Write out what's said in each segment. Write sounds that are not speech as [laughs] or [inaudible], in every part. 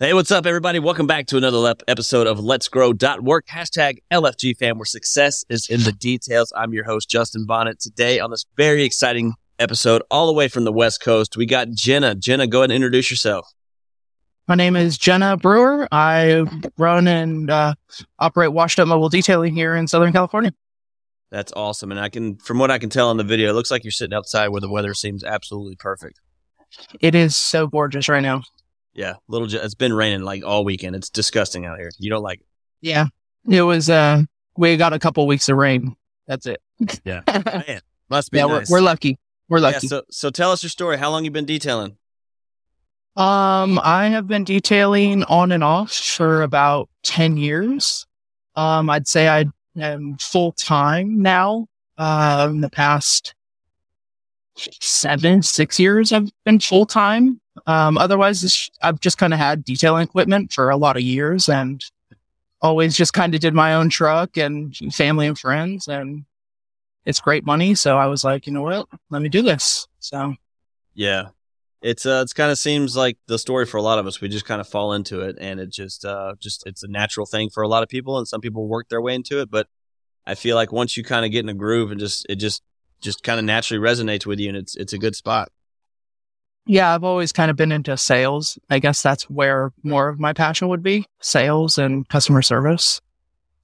Hey, what's up, everybody? Welcome back to another episode of Let's Grow Work. Hashtag LFG fam, where success is in the details. I'm your host, Justin Bonnet. Today on this very exciting episode, all the way from the West Coast, we got Jenna. Jenna, go ahead and introduce yourself. My name is Jenna Brewer. I run and uh, operate Washed Up Mobile Detailing here in Southern California. That's awesome. And I can, from what I can tell in the video, it looks like you're sitting outside where the weather seems absolutely perfect. It is so gorgeous right now. Yeah, little. It's been raining like all weekend. It's disgusting out here. You don't like it? Yeah, it was. Uh, we got a couple weeks of rain. That's it. Yeah, [laughs] man, must be. Yeah, nice. we're, we're lucky. We're lucky. Yeah, so, so tell us your story. How long you been detailing? Um, I have been detailing on and off for about ten years. Um, I'd say I am full time now. Uh, the past seven, six years, I've been full time. Um, otherwise, I've just kind of had detailing equipment for a lot of years and always just kind of did my own truck and family and friends. And it's great money. So I was like, you know what? Let me do this. So, yeah. It's uh, it's kind of seems like the story for a lot of us. We just kind of fall into it, and it just uh, just it's a natural thing for a lot of people, and some people work their way into it. But I feel like once you kind of get in a groove, and just it just just kind of naturally resonates with you, and it's it's a good spot. Yeah, I've always kind of been into sales. I guess that's where more of my passion would be sales and customer service.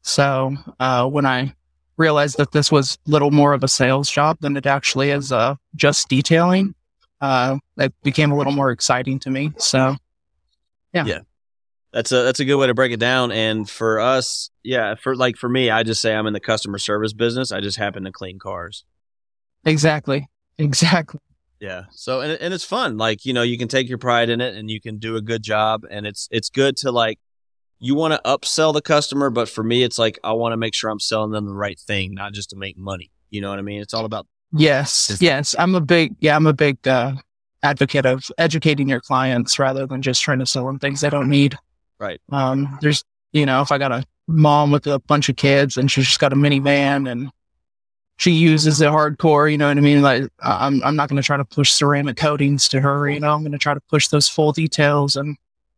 So, uh, when I realized that this was little more of a sales job than it actually is, uh, just detailing, uh, it became a little more exciting to me. So, yeah. Yeah. That's a, that's a good way to break it down. And for us, yeah, for like for me, I just say I'm in the customer service business. I just happen to clean cars. Exactly. Exactly. Yeah. So and and it's fun. Like, you know, you can take your pride in it and you can do a good job and it's it's good to like you want to upsell the customer, but for me it's like I want to make sure I'm selling them the right thing, not just to make money. You know what I mean? It's all about Yes. Yes. I'm a big yeah, I'm a big uh advocate of educating your clients rather than just trying to sell them things they don't need. Right. Um there's you know, if I got a mom with a bunch of kids and she's just got a minivan and she uses it hardcore. You know what I mean? Like I'm, I'm not going to try to push ceramic coatings to her. You know, I'm going to try to push those full details and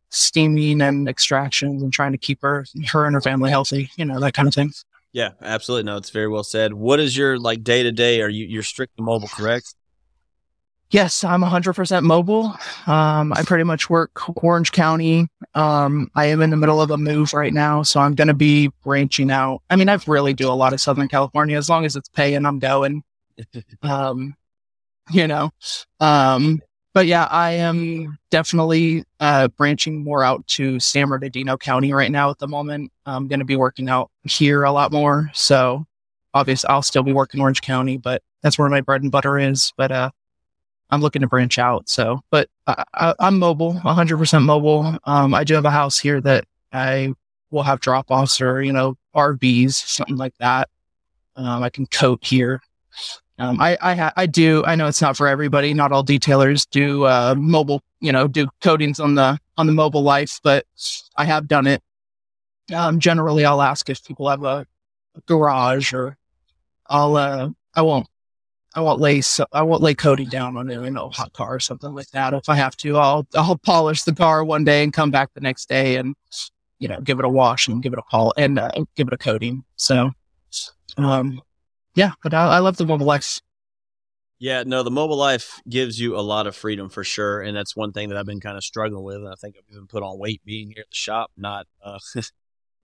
steaming and extractions and trying to keep her, her and her family healthy. You know, that kind of thing. Yeah, absolutely. No, it's very well said. What is your like day to day? Are you you're strictly mobile, correct? Yes, I'm 100% mobile. Um, I pretty much work Orange County. Um, I am in the middle of a move right now, so I'm going to be branching out. I mean, I really do a lot of Southern California. As long as it's paying, I'm going. [laughs] um, you know, um, but yeah, I am definitely uh, branching more out to San Bernardino County right now at the moment. I'm going to be working out here a lot more. So obviously, I'll still be working Orange County, but that's where my bread and butter is. But uh, I'm looking to branch out. So, but I, am mobile, 100% mobile. Um, I do have a house here that I will have drop offs or, you know, RVs, something like that. Um, I can coat here. Um, I, I, ha- I do, I know it's not for everybody. Not all detailers do, uh, mobile, you know, do coatings on the, on the mobile life, but I have done it. Um, generally I'll ask if people have a, a garage or I'll, uh, I won't I won't lay so, I won't lay coating down on you know hot car or something like that. If I have to, I'll I'll polish the car one day and come back the next day and you know give it a wash and give it a pol and uh, give it a coating. So, um, yeah, but I, I love the mobile life. Yeah, no, the mobile life gives you a lot of freedom for sure, and that's one thing that I've been kind of struggling with. And I think I've even put on weight being here at the shop, not uh, [laughs]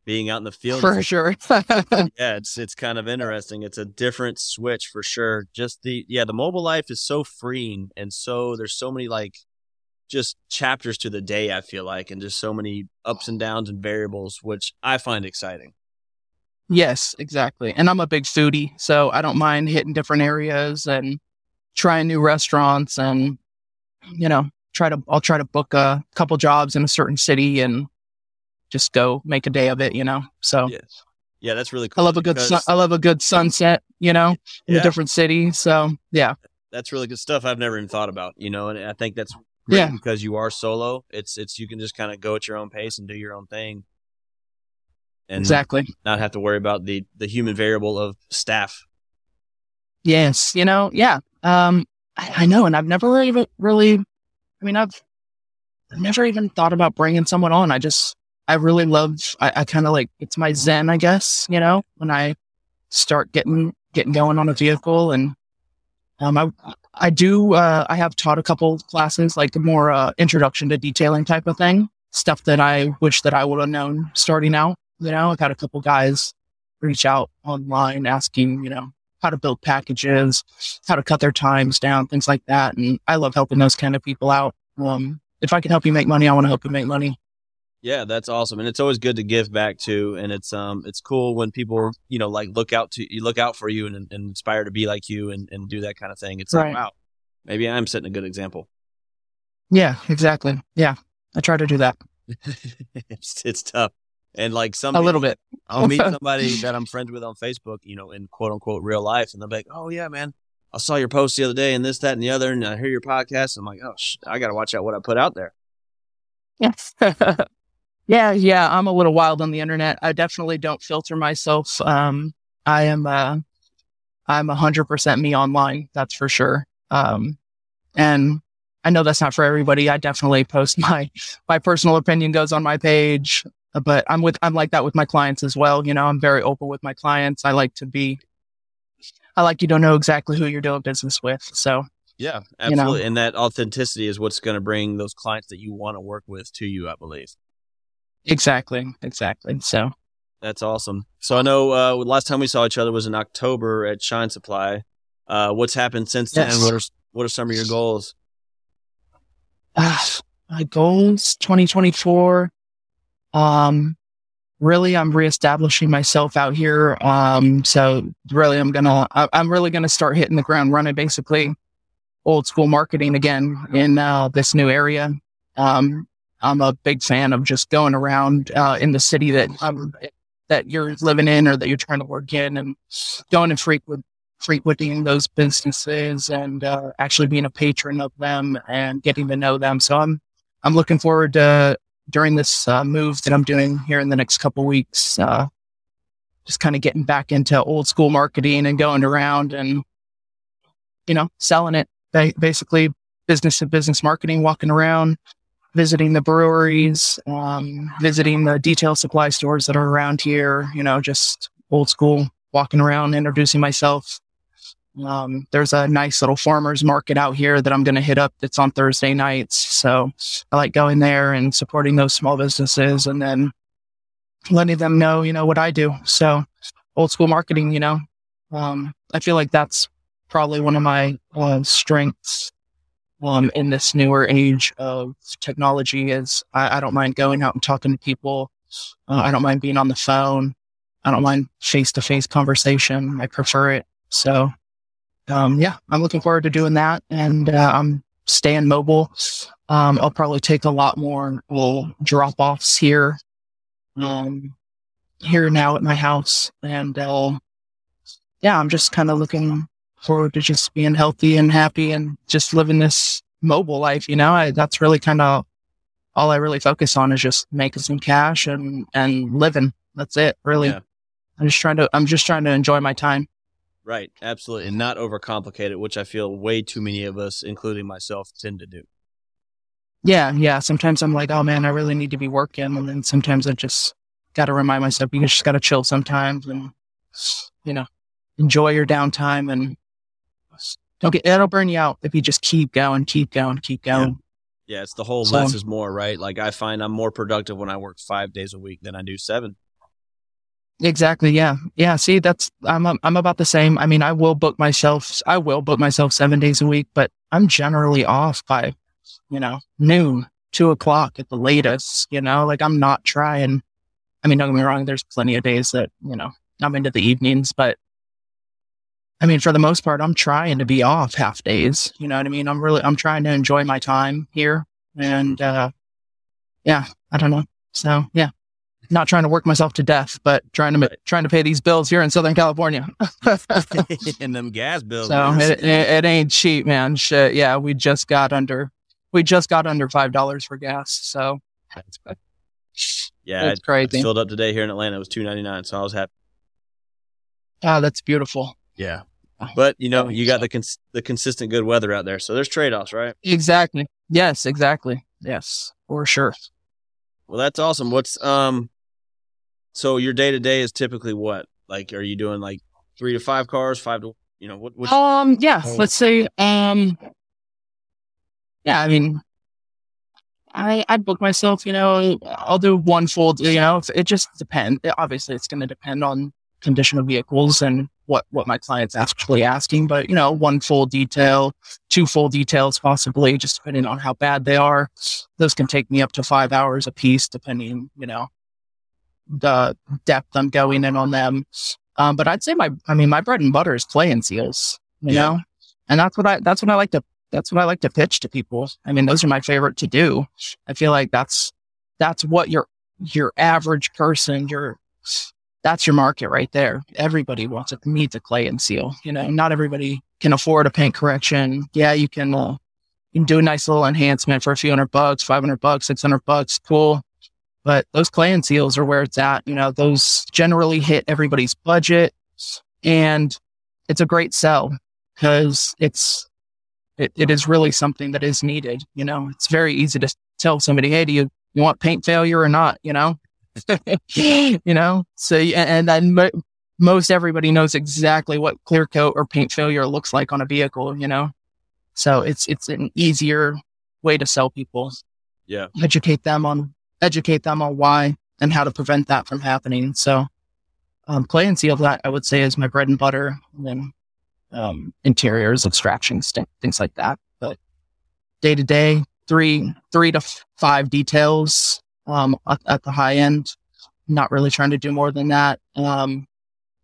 being out in the field for sure. [laughs] yeah, it's it's kind of interesting. It's a different switch for sure. Just the yeah, the mobile life is so freeing and so there's so many like just chapters to the day. I feel like and just so many ups and downs and variables, which I find exciting. Yes, exactly. And I'm a big foodie, so I don't mind hitting different areas and trying new restaurants and you know try to I'll try to book a couple jobs in a certain city and just go make a day of it, you know? So yes. yeah, that's really cool. I love a good, sun, I love a good sunset, you know, in yeah. a different city. So yeah, that's really good stuff. I've never even thought about, you know, and I think that's yeah because you are solo. It's, it's, you can just kind of go at your own pace and do your own thing. And exactly. Not have to worry about the, the human variable of staff. Yes. You know, yeah. Um, I, I know. And I've never really, really, I mean, I've, never even thought about bringing someone on. I just, I really love, I, I kind of like, it's my zen, I guess, you know, when I start getting, getting going on a vehicle and, um, I, I do, uh, I have taught a couple classes, like more, uh, introduction to detailing type of thing, stuff that I wish that I would have known starting out. You know, I've had a couple guys reach out online asking, you know, how to build packages, how to cut their times down, things like that. And I love helping those kind of people out. Um, if I can help you make money, I want to help you make money. Yeah, that's awesome, and it's always good to give back too. And it's um, it's cool when people you know like look out to you look out for you and, and inspire to be like you and, and do that kind of thing. It's Right. like wow, maybe I'm setting a good example. Yeah, exactly. Yeah, I try to do that [laughs] it's it's tough, and like some a little bit. I'll meet [laughs] somebody that I'm friends with on Facebook, you know, in quote unquote real life, and they'll be like, "Oh yeah, man, I saw your post the other day, and this, that, and the other, and I hear your podcast." I'm like, "Oh, sh- I got to watch out what I put out there." Yes. [laughs] yeah, yeah. I'm a little wild on the internet. I definitely don't filter myself. Um, I am, uh, I'm a hundred percent me online. That's for sure. Um, and I know that's not for everybody. I definitely post [laughs] my, my personal opinion goes on my page, but I'm with, I'm like that with my clients as well. You know, I'm very open with my clients. I like to be, I like you don't know exactly who you're doing business with. So Yeah, You know. absolutely, and that authenticity is what's going to bring those clients that you want to work with to you. I believe exactly, exactly. So that's awesome. So I know uh, last time we saw each other was in October at Shine Supply. Uh, what's happened since then? What are what are some of your goals? Ah, my goals 2024 um really i'm reestablishing myself out here um so really i'm gonna I- i'm really gonna start hitting the ground running basically old school marketing again in uh, this new area um i'm a big fan of just going around uh, in the city that um, that you're living in or that you're trying to work in and going and frequent frequenting those businesses and uh, actually being a patron of them and getting to know them. So I'm I'm looking forward to during this uh, move that I'm doing here in the next couple weeks. Uh, just kind of getting back into old school marketing and going around and you know selling it. Ba- basically, business to business marketing, walking around, visiting the breweries, um, visiting the detail supply stores that are around here. You know, just old school walking around, introducing myself. Um, there's a nice little farmers market out here that I'm going to hit up. That's on Thursday nights. So I like going there and supporting those small businesses and then letting them know, you know, what I do. So old school marketing, you know, um, I feel like that's probably one of my uh, strengths um, in this newer age of technology is I, I don't mind going out and talking to people. Uh, I don't mind being on the phone. I don't mind face to face conversation. I prefer it. So, um, yeah, I'm looking forward to doing that and, uh, I'm staying mobile. Um, I'll probably take a lot more little drop offs here, um, here now at my house. And, uh, yeah, I'm just kind of looking forward to just being healthy and happy and just living this mobile life. You know, I, that's really kind of all I really focus on is just making some cash and, and living. That's it, really. Yeah. I'm just trying to, I'm just trying to enjoy my time. Right, absolutely, and not overcomplicate it, which I feel way too many of us, including myself, tend to do. Yeah. Yeah. Sometimes I'm like, oh man, I really need to be working. And then sometimes I just got to remind myself, you just got to chill sometimes and, you know, enjoy your downtime and don't get, it'll burn you out if you just keep going, keep going, keep going. Yeah, it's the whole So- less is more, right? Like I find I'm more productive when I work five days a week than I do seven. Exactly. Yeah. Yeah. See, that's, I'm, I'm about the same. I mean, I will book myself, I will book myself seven days a week, but I'm generally off by, you know, noon, two o'clock at the latest, you know, like I'm not trying. I mean, don't get me wrong. There's plenty of days that, you know, I'm into the evenings, but I mean, for the most part, I'm trying to be off half days. You know what I mean? I'm really, I'm trying to enjoy my time here. And, uh, yeah, I don't know. So yeah, not trying to work myself to death, but trying to, trying to pay these bills here in Southern California. [laughs] and them gas bills. so it, it, it ain't cheap, man. Shit. Yeah. We just got under, we just got under $5 for gas. So yeah, it's I, I crazy. filled up today here in Atlanta. It was two ninety nine, so I was happy. Ah, that's beautiful. Yeah, but you know, you got the cons- the consistent good weather out there, so there's trade offs, right? Exactly. Yes, exactly. Yes, for sure. Well, that's awesome. What's um, so your day to day is typically what? Like, are you doing like three to five cars, five to you know what? what Um, yeah, Oh. let's say, um, yeah, I mean, I, I'd book myself, you know, I'll do one full, you know, it- it just depends. Obviously, it's going to depend on condition of vehicles and what, what my client's actually asking, but, you know, one full detail, two full details, possibly, just depending on how bad they are. Those can take me up to five hours a piece, depending, you know, the depth I'm going in on them. Um, but I'd say my, I mean, my bread and butter is clay and seals, you Yeah. know, and that's what I, that's what I like to, that's what I like to pitch to people. I mean, those are my favorite to do. I feel like that's, that's what your, your average person, your, that's your market right there. Everybody wants to meet the clay and seal, you know, not everybody can afford a paint correction. Yeah, you can, uh, you can do a nice little enhancement for a few hundred bucks, 500 bucks, 600 bucks. Cool. But those clay and seals are where it's at. You know, those generally hit everybody's budget and it's a great sell because it's, it, it is really something that is needed. You know, it's very easy to tell somebody, Hey, do you, you want paint failure or not? You know, [laughs] you know, so, and then mo- most everybody knows exactly what clear coat or paint failure looks like on a vehicle, you know? So it's, it's an easier way to sell people yeah, educate them on educate them on why and how to prevent that from happening. So, um, clay and seal that I would say is my bread and butter, and then um, interiors, extractions, st- things like that. But day to day, three three to f- five details um, at, at the high end. Not really trying to do more than that. Um,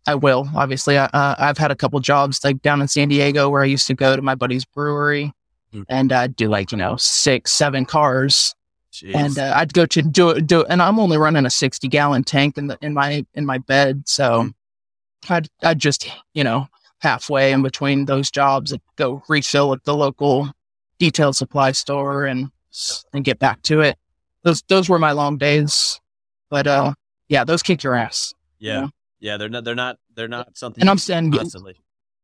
I will obviously. I, uh, I've had a couple jobs like down in San Diego where I used to go to my buddy's brewery. Hmm. And I'd do like, you know, six, seven cars Jeez. and uh, I'd go to do it, do it, and I'm only running a 60 gallon tank in the in my in my bed, so Mm. I'd I'd just you know halfway in between those jobs, I'd go refill at the local detail supply store and and get back to it. Those those were my long days, but uh yeah, those kick your ass. yeah, yeah. yeah, they're not, they're not, they're not something. And I'm saying constantly.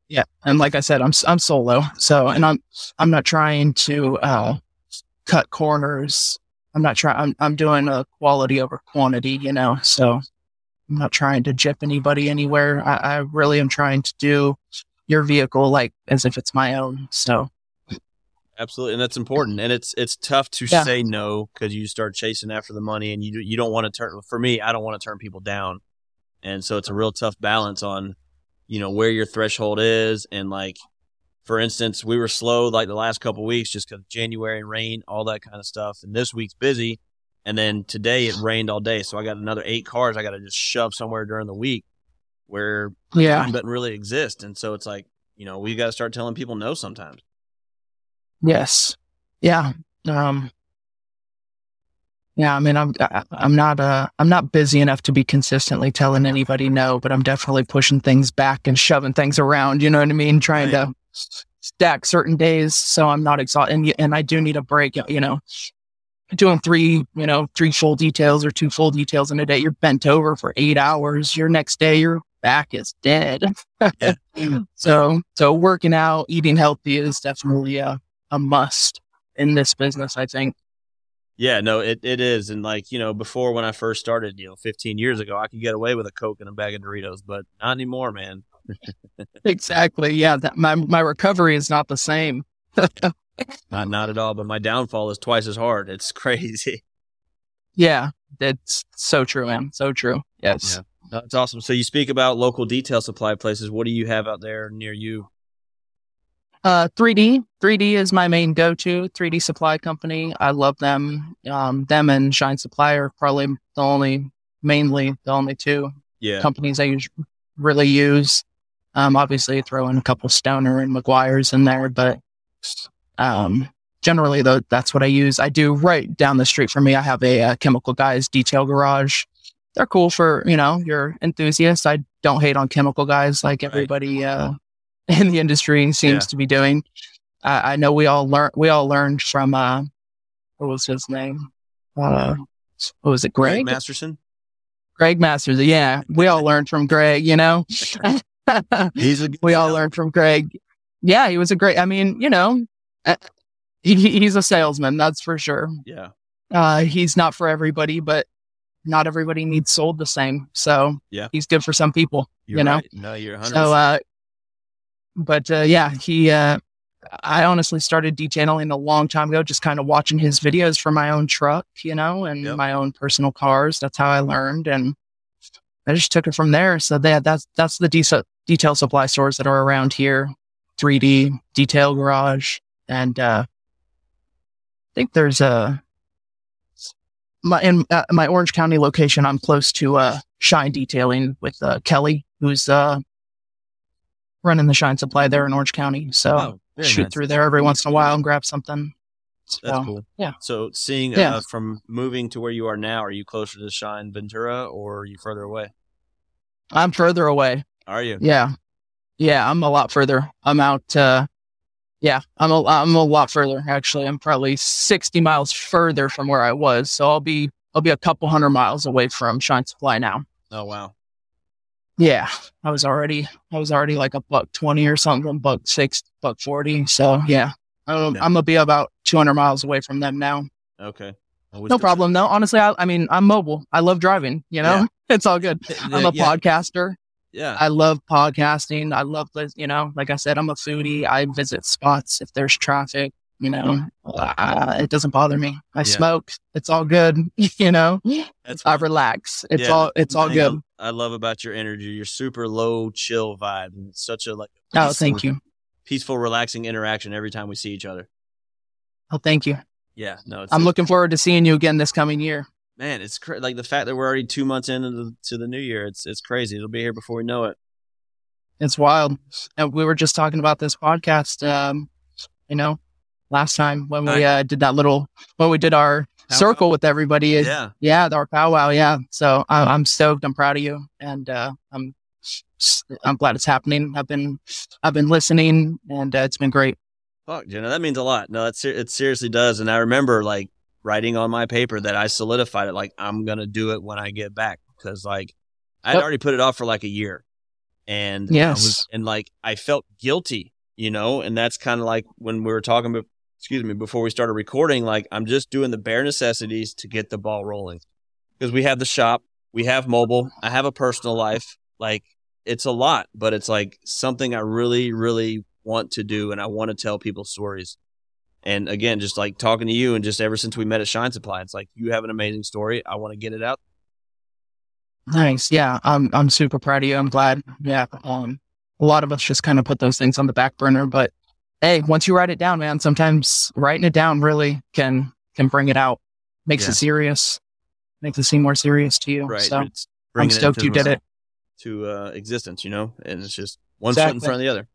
yeah, and like I said, I'm I'm solo, so and I'm I'm not trying to uh cut corners. I'm not trying. I'm I'm doing a quality over quantity, you know. So I'm not trying to jip anybody anywhere. I, I really am trying to do your vehicle like as if it's my own. So Absolutely, and that's important. And it's it's tough to Yeah. say no because you start chasing after the money, and you you don't want to turn. For me, I don't want to turn people down, and so it's a real tough balance on, you know, where your threshold is, and like, for instance, we were slow like the last couple weeks just because January rain, all that kind of stuff, and this week's busy, and then today it rained all day, so I got another eight cars I got to just shove somewhere during the week, where yeah, doesn't really exist, and so it's like, you know, we got to start telling people no sometimes. Yes, yeah, um, yeah. I mean, I'm I'm not uh I'm not busy enough to be consistently telling anybody no, but I'm definitely pushing things back and shoving things around. You know what I mean? Trying Right. to stack certain days so I'm not exhausted. And, and I do need a break. You know, doing three, you know, three full details or two full details in a day. You're bent over for eight hours. Your next day, your back is dead. [laughs] so, so working out, eating healthy is definitely a, a must in this business. I think. Yeah, no, it, it is. And like, you know, before when I first started, you know, 15 years ago, I could get away with a Coke and a bag of Doritos, but not anymore, man. [laughs] Exactly. Yeah. That my, my recovery is not the same. [laughs] Not, not at all. But my downfall is twice as hard. It's [laughs] crazy. Yeah. That's so true, man. So true. Yes. Yeah. That's awesome. So you speak about local detail supply places. What do you have out there near you? Uh, 3D. 3D is my main go-to. 3D supply company. I love them. Um, them and Shine Supply are probably the only, mainly the only two Yeah. companies I us- really use. Um, obviously throw in a couple Stoner and Meguiar's in there, but, um, generally though, that's what I use. I do right down the street from me. I have a, uh chemical guys detail garage. They're cool for, you know, your enthusiasts. I don't hate on chemical guys like Right. everybody, uh, [laughs] in the industry seems Yeah. to be doing. I I know we all learned, we all learned from, uh, what was his name? Uh, what was it? Greg? Greg Masterson? Greg Masters. Yeah, we all learned from Greg, you know. [laughs] He's a good we all learned from Greg. Yeah, he was a great. I mean, you know, uh, he, he's a salesman, that's for sure. Yeah. Uh, he's not for everybody, but not everybody needs sold the same. So Yeah. he's good for some people. You're You know? right. No, you're 100. So, uh, but uh, yeah, he. Uh, I honestly started detailing a long time ago, just kind of watching his videos for my own truck, you know, and Yep. my own personal cars. That's how I learned, and I just took it from there. So that that's that's the detail detail supply stores that are around here, 3D Detail Garage, and uh, I think there's a my in uh, my Orange County location. I'm close to uh, Shine Detailing with uh, Kelly, who's uh, running the Shine Supply there in Orange County. So oh, shoot nice. through there every once in a while and grab something. That's cool. yeah. So seeing Yeah. uh, from moving to where you are now, are you closer to Shine Ventura or are you further away? I'm further away. Are you? Yeah, yeah, I'm a lot further. I'm out. Uh, yeah, I'm a I'm a lot further actually. I'm probably 60 miles further from where I was. So I'll be I'll be a couple hundred miles away from Shine Supply now. Oh wow. Yeah, I was already I was already like a buck twenty or something, buck six, buck forty. So yeah, I'm, Yeah. I'm gonna be about 200 miles away from them now. Okay. No there- problem. No, honestly, I, I mean I'm mobile. I love driving. You know, Yeah. [laughs] it's all good. I'm a yeah, podcaster. Yeah. I love podcasting. I love this. You know, like I said, I'm a foodie. I visit spots if there's traffic. You know, uh, it doesn't bother me. I Yeah. smoke. It's all good. [laughs] You know, That's I relax. It's yeah, all. It's all the thing I- good. I love about your energy. You're super low, chill vibe. And it's such a like Oh, thank you. peaceful, relaxing interaction every time we see each other. Oh, thank you. Yeah. No, it's I'm looking forward to seeing you again this coming year. man, it's cra- like the fact that we're already two months into the, to the new year. It's it's crazy. It'll be here before we know it. It's wild. And we were just talking about this podcast. Um, you know, last time when we uh, did that little when we did our Powwow? circle with everybody. Yeah. yeah, our powwow. Yeah. So I, I'm stoked. I'm proud of you, and uh, I'm I'm glad it's happening. I've been I've been listening, and uh, it's been great. Fuck, Jenna, that means a lot. No, it, ser- it seriously does. And I remember like writing on my paper that I solidified it. Like I'm gonna do it when I get back because like I'd Yep. already put it off for like a year, and I Yes. was, and like I felt guilty, you know. And that's kind of like when we were talking. Excuse me, before we started recording, like I'm just doing the bare necessities to get the ball rolling because we have the shop, we have mobile, I have a personal life. Like it's a lot, but it's like something I really, really want to do, and I want to tell people stories. And again, just like talking to you, and just ever since we met at Shine Supply, it's like you have an amazing story. I want to get it out. Nice. Yeah, I'm I'm super proud of you. I'm glad. Yeah. Um, a lot of us just kind of put those things on the back burner, but hey, once you write it down, man, sometimes writing it down really can can bring it out, makes Yeah. it serious, makes it seem more serious to you. Right. So It's I'm stoked you did it. to uh, existence, you know, and it's just one foot in front of the other.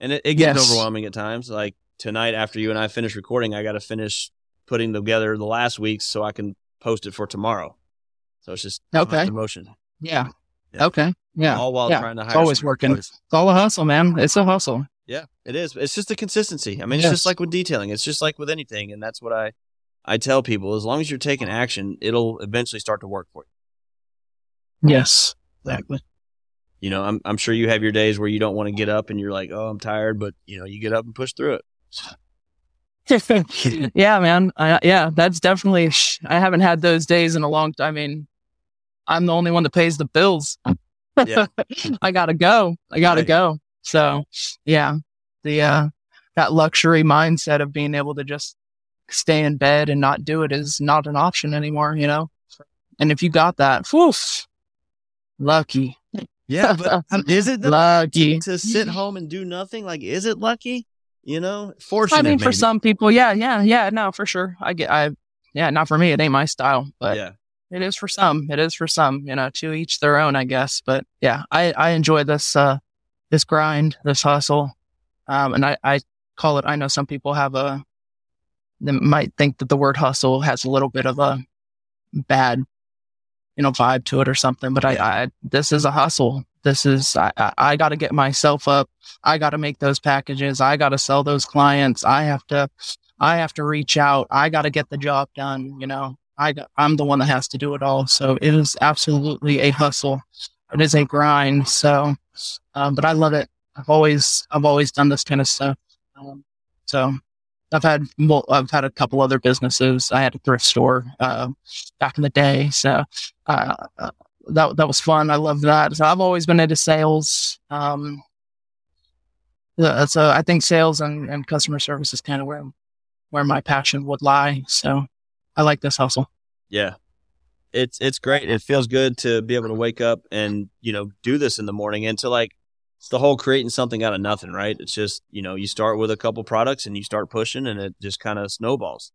And it, it gets Yes. overwhelming at times. Like tonight, after you and I finish recording, I got to finish putting together the last week's so I can post it for tomorrow. So it's just Okay. emotion. Yeah. Yeah. Okay. Yeah. All while yeah. trying to hire. It's always working. employees. It's all a hustle, man. It's a hustle. Yeah, it is. It's just the consistency. I mean, it's just like with detailing. It's just like with anything, and that's what I I tell people. As long as you're taking action, it'll eventually start to work for you. Yes. Exactly. You know, I'm I'm sure you have your days where you don't want to get up and you're like, oh, I'm tired, but you know, you get up and push through it. [laughs] yeah, man. I, yeah, that's definitely. I haven't had those days in a long time. I mean, I'm the only one that pays the bills. Yeah. [laughs] I gotta go. I gotta Right. go. So, yeah, the uh, that luxury mindset of being able to just stay in bed and not do it is not an option anymore. You know, and if you got that, whew, lucky, Yeah, but is it [laughs] lucky. to sit home and do nothing? Like, is it lucky? You know, fortunate. I mean, for some people, yeah, yeah, yeah. No, for sure. I get. I yeah, not for me. It ain't my style, but yeah, it is for some. It is for some. You know, to each their own, I guess. But yeah, I I enjoy this uh this grind, this hustle, um, and I I call it. I know some people have a they might think that the word hustle has a little bit of a bad you know vibe to it or something, but I, I this is a hustle. This is I I, got to get myself up. I got to make those packages. I got to sell those clients. I have to I have to reach out. I got to get the job done. You know, I got, I'm the one that has to do it all. So it is absolutely a hustle. It is a grind. So, um, but I love it. I've always, I've always done this kind of stuff. Um, so I've had well, I've had a couple other businesses. I had a thrift store uh, back in the day, so uh, uh, that that was fun. I love that. So I've always been into sales. Um, so I think sales and, and customer service is kind of where where my passion would lie. So I like this hustle. Yeah, it's it's great. It feels good to be able to wake up and you know do this in the morning and to like it's the whole creating something out of nothing, right? It's just you know you start with a couple products and you start pushing and it just kind of snowballs.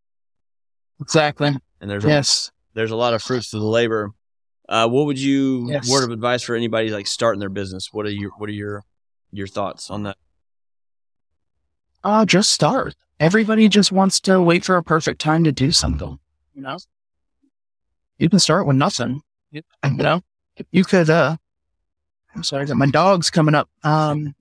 Exactly. And there's yes, a, there's a lot of fruits to the labor. Uh, what would you Yes. word of advice for anybody like starting their business? What are your what are your your thoughts on that? uh, just start. Everybody just wants to wait for a perfect time to do something. You know, you can start with nothing. You, know, you could. uh I'm sorry, I got my dogs coming up. Um,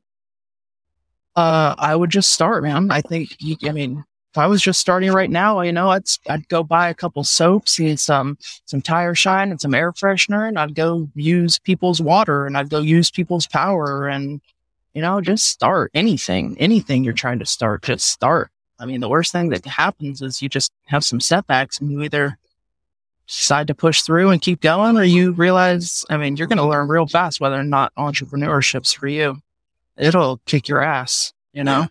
uh, I would just start, man. I think. You, I mean, if I was just starting right now, you know, I'd I'd go buy a couple soaps and some some tire shine and some air freshener, and I'd go use people's water and I'd go use people's power and you know, just start anything, anything you're trying to start, just start. I mean, the worst thing that happens is you just have some setbacks and you either decide to push through and keep going or you realize, I mean, you're going to learn real fast whether or not entrepreneurship's for you. It'll kick your ass, you know?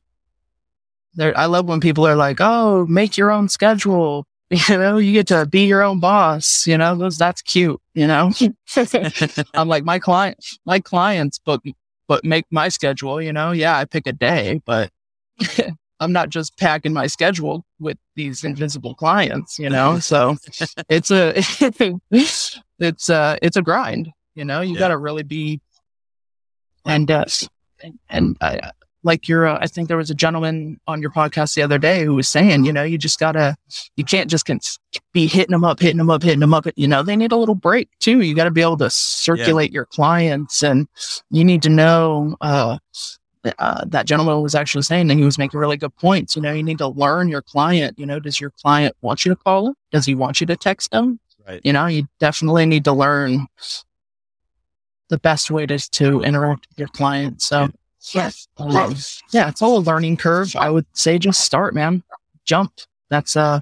There, I love when people are like, oh, make your own schedule. [laughs] You know, you get to be your own boss, you know, those, that's cute, you know? [laughs] [laughs] I'm like, my client, my clients book but make my schedule, you know? Yeah, I pick a day, but I'm not just packing my schedule with these invisible clients, you know? So it's a, [laughs] it's a, it's a grind, you know? You Yeah. got to really be, and, uh, and, like you're, uh, I think there was a gentleman on your podcast the other day who was saying, you know, you just gotta, you can't just con- be hitting them up, hitting them up, hitting them up. You know, they need a little break too. You got to be able to circulate your clients and you need to know, uh, that gentleman was actually saying and he was making really good points. You know, you need to learn your client. You know, does your client want you to call him? Does he want you to text him? Right. You know, you definitely need to learn the best way to, to interact with your client. So, yes, um, yeah, it's all a learning curve. I would say just start, man. Jump. That's, uh,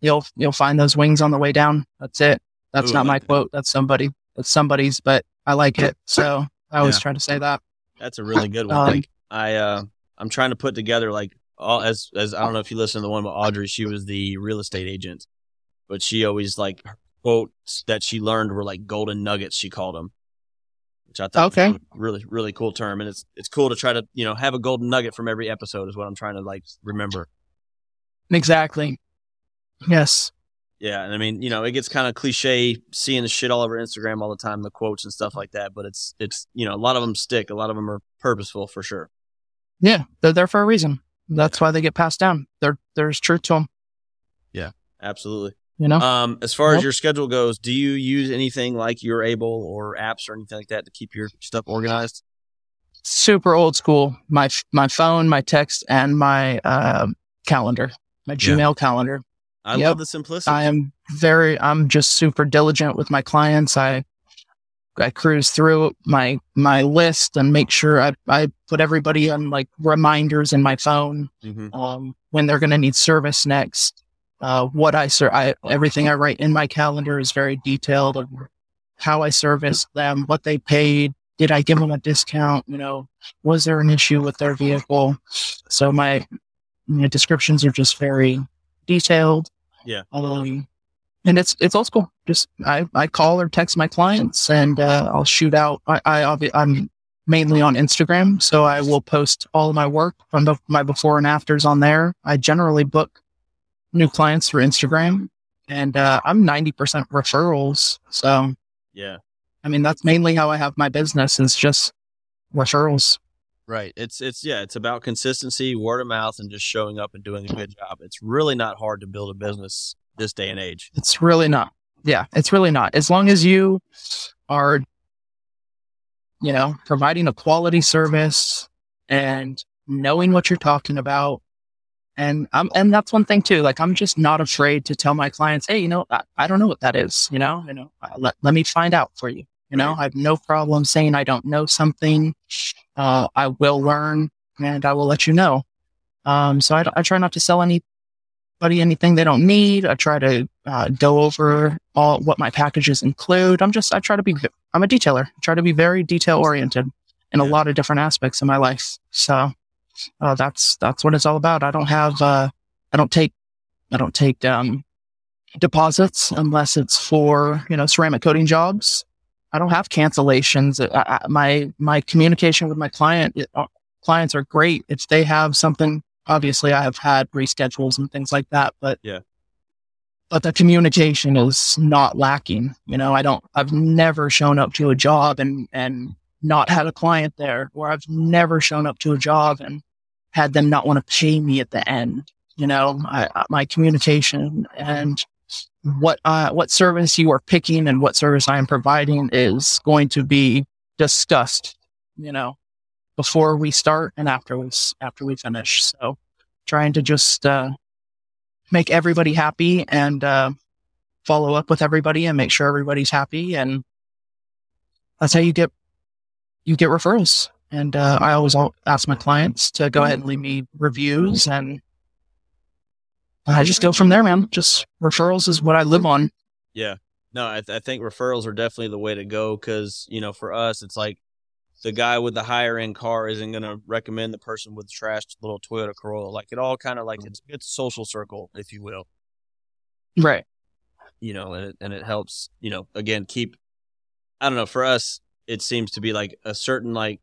you'll, you'll find those wings on the way down. That's it. That's Ooh, not my that. quote. That's somebody, that's somebody's, but I like it. So I always Yeah. try to say that. That's a really good one. Um, like I uh I'm trying to put together like all as as I don't know if you listen to the one about Audrey, she was the real estate agent. But she always like her quotes that she learned were like golden nuggets, she called them. Which I thought Okay. was a really, really cool term. And it's it's cool to try to, you know, have a golden nugget from every episode is what I'm trying to like remember. Exactly. Yes. Yeah, and I mean, you know, it gets kind of cliche seeing the shit all over Instagram all the time, the quotes and stuff like that. But it's it's you know, a lot of them stick. A lot of them are purposeful for sure. Yeah. They're there for a reason. That's why they get passed down. There, there's truth to them, Yeah, Absolutely. you know? Um, as far as your schedule goes, do you use anything like Urable or apps or anything like that to keep your stuff organized? Super old school. My, my phone, my text, and my, um calendar, my Yeah. Gmail calendar. I Yep. love the simplicity. I am very, I'm just super diligent with my clients. I, I cruise through my, my list and make sure I, I put everybody on like reminders in my phone. Mhm. um, when they're going to need service next. Uh, what I, ser- I, everything I write in my calendar is very detailed of how I serviced them, what they paid. Did I give them a discount? You know, was there an issue with their vehicle? So my, my descriptions are just very detailed. Yeah. Um, and it's, it's old school. Just, I, I call or text my clients and, uh, I'll shoot out. I, I, obvi- I'm mainly on Instagram. So I will post all of my work from the, my before and afters on there. I generally book new clients through Instagram and uh, I'm 90% referrals. So, yeah, I mean, that's mainly how I have my business is just referrals. Right. It's it's yeah, it's about consistency, word of mouth, and just showing up and doing a good job. It's really not hard to build a business this day and age. It's really not. Yeah, it's really not. As long as you are, you know, providing a quality service and knowing what you're talking about. And I'm, and that's one thing too. Like, I'm just not afraid to tell my clients, Hey, you know, I, I don't know what that is. You know, you know, let, let me find out for you. You know, I have no problem saying I don't know something. Uh, I will learn and I will let you know. Um, so I, I try not to sell anybody anything they don't need. I try to uh, go over all what my packages include. I'm just I try to be I'm a detailer. I try to be very detail oriented in a lot of different aspects of my life. So uh, that's that's what it's all about. I don't have uh, I don't take I don't take um, deposits unless it's for you know ceramic coating jobs. I don't have cancellations. I, I, my my communication with my client it, uh, clients are great. If they have something, obviously I have had reschedules and things like that, but Yeah. But the communication is not lacking. You know, I don't. I've never shown up to a job and and not had a client there, or I've never shown up to a job and had them not want to pay me at the end. You know, I, I- my communication and what uh, what service you are picking and what service I am providing is going to be discussed. You know, before we start and after we after we finish. So, trying to just uh, make everybody happy and uh, follow up with everybody and make sure everybody's happy, and that's how you get you get referrals. And uh, I always ask my clients to go ahead and leave me reviews, and I just go from there, man. Just referrals is what I live on. Yeah. No, I, th- I think referrals are definitely the way to go because, you know, for us, it's like the guy with the higher end car isn't going to recommend the person with the trashed little Toyota Corolla. Like it all kind of like it's, it's a social circle, if you will, Right. you know, and it, and it helps, you know, again, keep, I don't know, for us, it seems to be like a certain, like,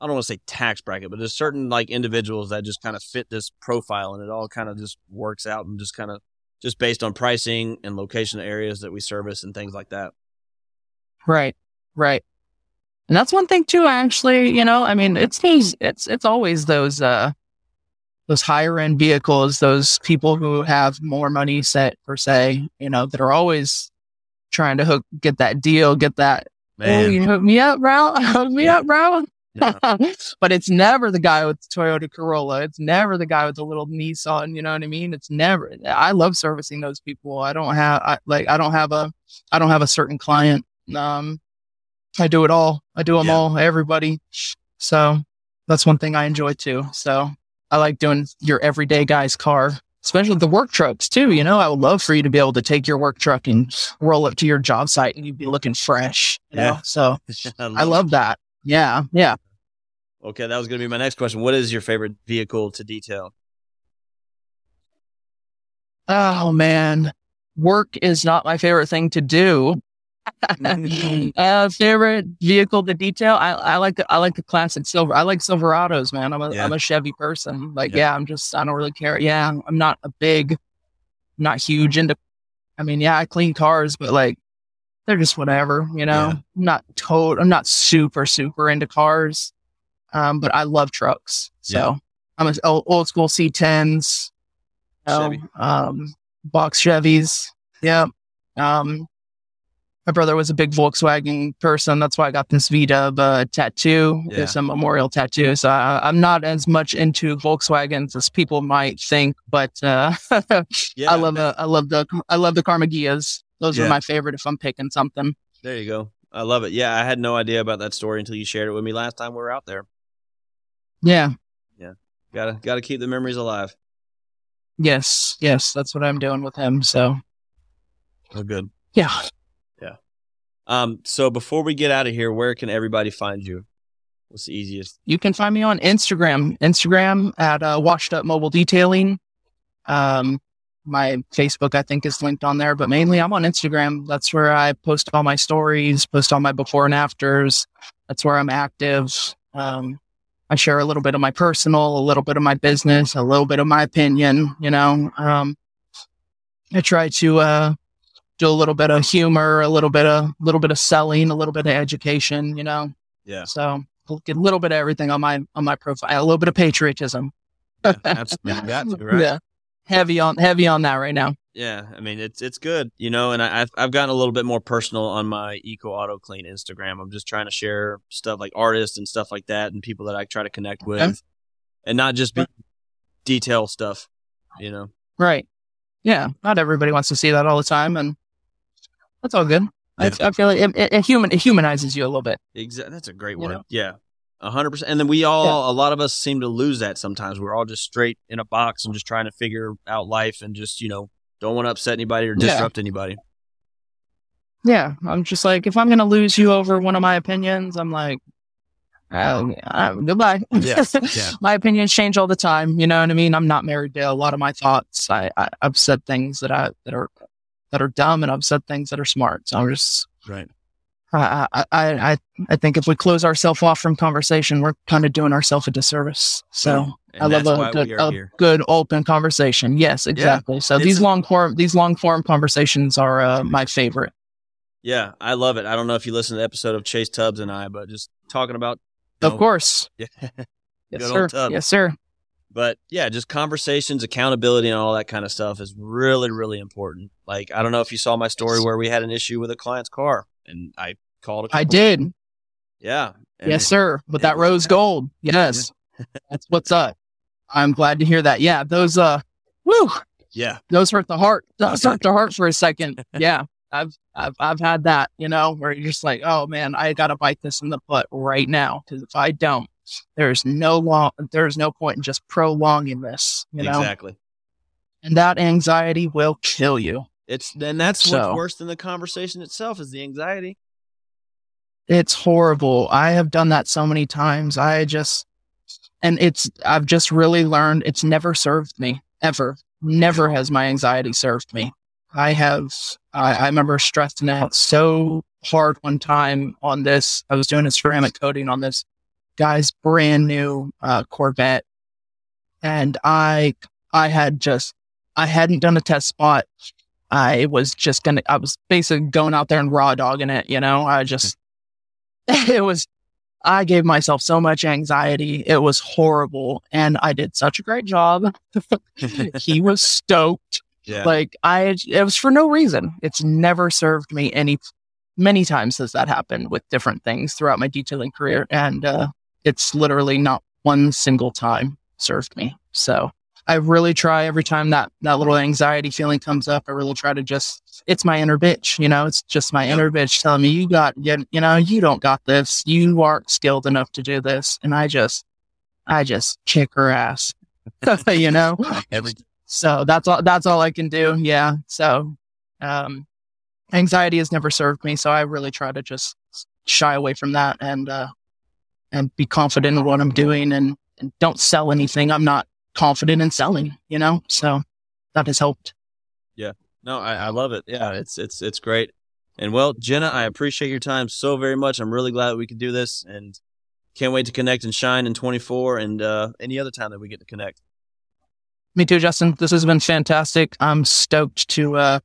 I don't want to say tax bracket, but there's certain like individuals that just kind of fit this profile and it all kind of just works out and just kind of just based on pricing and location areas that we service and things like that. Right. Right. And that's one thing too, actually, you know, I mean, it's it's, it's always those, uh, those higher end vehicles, those people who have more money set per se, you know, that are always trying to hook, get that deal, get that, oh, you hook me up, bro. [laughs] Hook me Yeah. up, bro. [laughs] But it's never the guy with the Toyota Corolla. It's never the guy with the little Nissan. You know what I mean? It's never. I love servicing those people. I don't have I, like I don't have a I don't have a certain client. Um, I do it all. I do them Yeah. all. Everybody. So that's one thing I enjoy too. So I like doing your everyday guy's car. Especially the work trucks too, you know. I would love for you to be able to take your work truck and roll up to your job site and you'd be looking fresh. You Yeah. know? So [laughs] I I love that. Yeah. Yeah. Okay, that was going to be my next question. What is your favorite vehicle to detail? Oh man, work is not my favorite thing to do. [laughs] uh, favorite vehicle to detail? I, I like the I like the classic silver. I like Silverados, man. I'm a Yeah. am a Chevy person. Like, Yeah. yeah. I'm just I don't really care. Yeah, I'm not a big, not huge into. I mean, yeah, I clean cars, but like, they're just whatever, you know. Yeah. I'm not total. I'm not super super into cars, um, but I love trucks. So Yeah. I'm a old, old school C10s, you know, Chevy. um, box Chevys. Yep. Um, my brother was a big Volkswagen person. That's why I got this VW uh, tattoo. Yeah. It's a memorial tattoo. So I, I'm not as much into Volkswagens as people might think, but uh, [laughs] Yeah, I love uh, I love the I love the Karmann Ghias. Those Yeah. are my favorite if I'm picking something. There you go. I love it. Yeah, I had no idea about that story until you shared it with me last time we were out there. Yeah. Yeah. Gotta gotta keep the memories alive. Yes. Yes. That's what I'm doing with him. So Oh, good. Yeah. Yeah. Um, so before we get out of here, where can everybody find you? What's the easiest? You can find me on Instagram. Instagram at uh, Washed Up Mobile Detailing. Um, my Facebook, I think, is linked on there, but mainly I'm on Instagram. That's where I post all my stories, post all my before and afters. That's where I'm active. Um, I share a little bit of my personal, a little bit of my business, a little bit of my opinion. You know, um, I try to uh, do a little bit of humor, a little bit of, a little bit of selling, a little bit of education. You know, Yeah, so get a little bit of everything on my on my profile, a little bit of patriotism. yeah, absolutely. You got to, [laughs] right? Yeah, heavy on heavy on that right now. Yeah, I mean it's it's good, you know, and I, I've I've gotten a little bit more personal on my Eco Auto Clean Instagram. I'm just trying to share stuff like artists and stuff like that, and people that I try to connect with, Okay. and not just be detail stuff, you know. Right. Yeah. Not everybody wants to see that all the time, and that's all good. Yeah. I, I feel like it, it, it human it humanizes you a little bit. Exactly, that's a great You word. know? Yeah, A hundred percent. And then we all, a lot of us seem to lose that sometimes. We're all just straight in a box and just trying to figure out life and just, you know, don't want to upset anybody or Yeah. disrupt anybody. Yeah, I'm just like, if I'm going to lose you over one of my opinions, I'm like, uh, goodbye. Yeah, yeah. [laughs] my opinions change all the time. You know what I mean? I'm not married to a lot of my thoughts. I, I I've said things that I that are that are dumb, and I've said things that are smart. So I'm just Right. I I I I- think if we close ourselves off from conversation, we're kind of doing ourselves a disservice. So. I love a good, a good open conversation. Yes, exactly. so It's these a- long form, these long form conversations are uh, my favorite. Yeah, I love it. I don't know if you listened to the episode of Chase Tubbs and I, but just talking about you Of know, course. [laughs] Yeah. Yes, sir. Yes, sir. But yeah, just conversations, accountability, and all that kind of stuff is really, really important. Like, I don't know if you saw my story where we had an issue with a client's car, and I called. A I did. Yeah. And yes, sir. It that rose that. gold. Yes. [laughs] That's what's up. I'm glad to hear that. Yeah. Those, uh, woo, Yeah. those hurt the heart. Those hurt the heart for a second. [laughs] Yeah. I've, I've, I've had that, you know, where you're just like, oh man, I got to bite this in the butt right now. Cause if I don't, there's no long, there's no point in just prolonging this, you know, exactly. and that anxiety will kill you. It's then that's So- what's worse than the conversation itself is the anxiety. It's horrible. I have done that so many times. I just, and it's, I've just really learned it's never served me ever. Never has my anxiety served me. I have, I, I remember stressing out so hard one time on this. I was doing a ceramic coating on this guy's brand new uh, Corvette. And I, I had just, I hadn't done a test spot. I was just gonna, I was basically going out there and raw dogging it, you know, I just, [laughs] it was I gave myself so much anxiety. It was horrible. And I did such a great job. [laughs] [laughs] he was stoked. yeah. Like I it was for no reason. It's never served me any many times has that happened with different things throughout my detailing career. And uh it's literally not one single time served me. So I really try every time that that little anxiety feeling comes up. I really try to just it's my inner bitch, you know. It's just my inner bitch telling me you got you, you know you don't got this. You aren't skilled enough to do this, and I just I just kick her ass, [laughs] you know. [laughs] Every So that's all that's all I can do. Yeah. So um anxiety has never served me, so I really try to just shy away from that and uh and be confident in what I'm doing and, and don't sell anything I'm not confident in selling, you know? So that has helped. Yeah. No, I, I love it. Yeah, it's it's it's great. And well, Jenna, I appreciate your time so very much. I'm really glad we could do this and can't wait to connect and shine in 24 and uh, any other time that we get to connect. Me too, Justin. This has been fantastic. I'm stoked to uh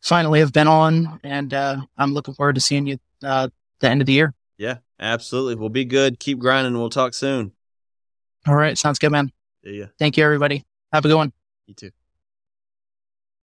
finally have been on and uh I'm looking forward to seeing you uh the end of the year. Yeah, absolutely. We'll be good. Keep grinding. We'll talk soon. All right, sounds good, man. See ya. Thank you everybody. Have a good one. You too.